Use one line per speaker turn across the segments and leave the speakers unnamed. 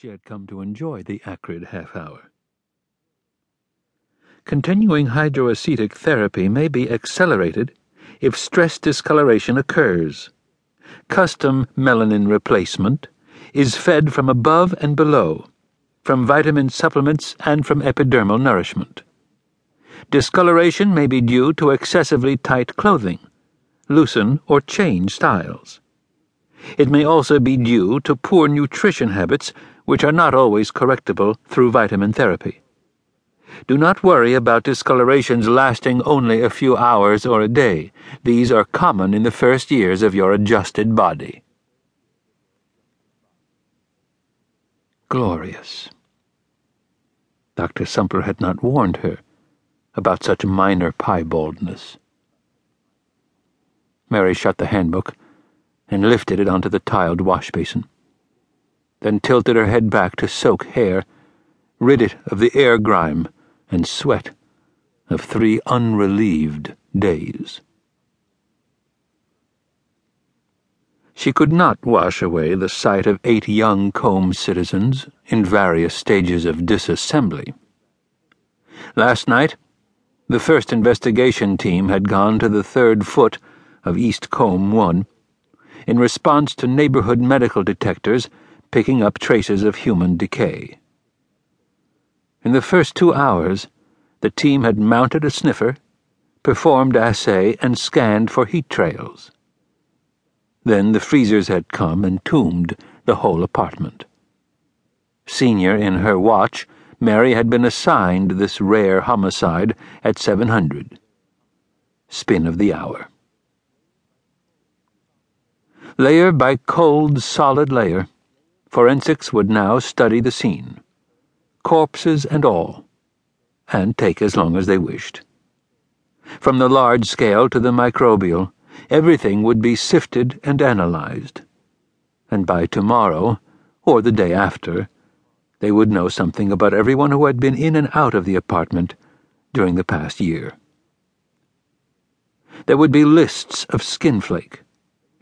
She had come to enjoy the acrid half hour. Continuing hydroacetic therapy may be accelerated if stress discoloration occurs. Custom melanin replacement is fed from above and below, from vitamin supplements and from epidermal nourishment. Discoloration may be due to excessively tight clothing, loosen or change styles. It may also be due to poor nutrition habits which are not always correctable through vitamin therapy. Do not worry about discolorations lasting only a few hours or a day. These are common in the first years of your adjusted body. Glorious. Dr. Sumper had not warned her about such minor piebaldness. Mary shut the handbook and lifted it onto the tiled wash basin then tilted her head back to soak hair, rid it of the air grime and sweat of three unrelieved days. She could not wash away the sight of eight young comb citizens in various stages of disassembly. Last night, the first investigation team had gone to the third foot of East Combe 1 in response to neighborhood medical detectors picking up traces of human decay. In the first two hours, the team had mounted a sniffer, performed assay, and scanned for heat trails. Then the freezers had come and tombed the whole apartment. Senior in her watch, Mary had been assigned this rare homicide at 700. Spin of the hour. Layer by cold, solid layer, Forensics would now study the scene, corpses and all, and take as long as they wished. From the large scale to the microbial, everything would be sifted and analyzed. And by tomorrow, or the day after, they would know something about everyone who had been in and out of the apartment during the past year. There would be lists of skin skinflake,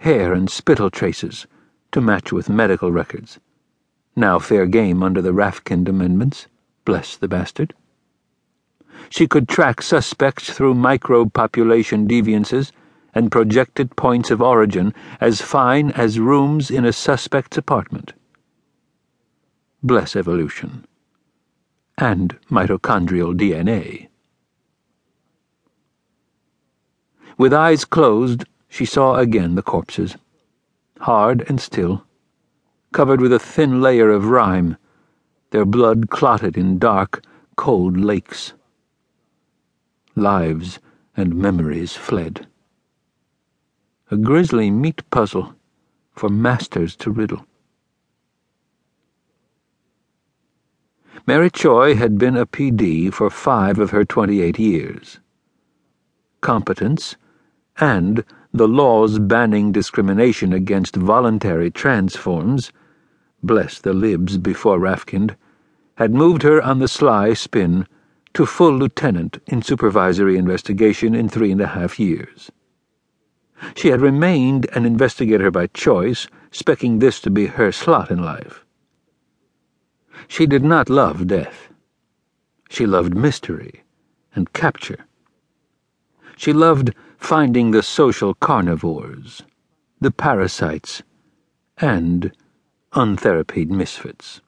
hair and spittle traces to match with medical records. Now fair game under the Rafkind amendments. Bless the bastard. She could track suspects through microbe population deviances and projected points of origin as fine as rooms in a suspect's apartment. Bless evolution. And mitochondrial DNA. With eyes closed, she saw again the corpses hard and still, covered with a thin layer of rime, their blood clotted in dark, cold lakes. Lives and memories fled. A grisly meat puzzle for masters to riddle. Mary Choi had been a PD for five of her 28 years. Competence and the laws banning discrimination against voluntary transforms, bless the libs before Rafkind, had moved her on the sly spin to full lieutenant in supervisory investigation in three and a half years. She had remained an investigator by choice, specking this to be her slot in life. She did not love death. She loved mystery and capture. She loved finding the social carnivores, the parasites, and untherapied misfits.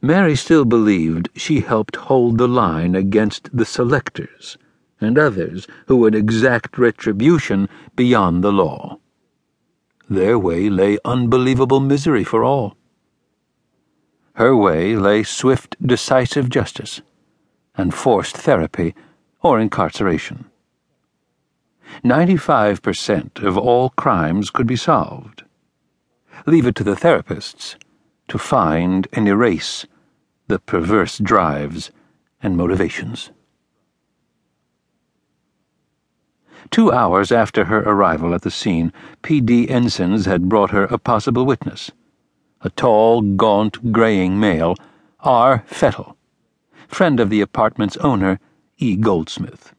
Mary still believed she helped hold the line against the selectors and others who would exact retribution beyond the law. Their way lay unbelievable misery for all. Her way lay swift, decisive justice and forced therapy or incarceration. 95% of all crimes could be solved. Leave it to the therapists to find and erase the perverse drives and motivations. Two hours after her arrival at the scene, P.D. ensigns had brought her a possible witness a tall, gaunt, graying male, R. Fettle, friend of the apartment's owner E. Goldsmith.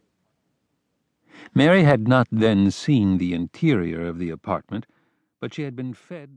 Mary had not then seen the interior of the apartment, but she had been fed.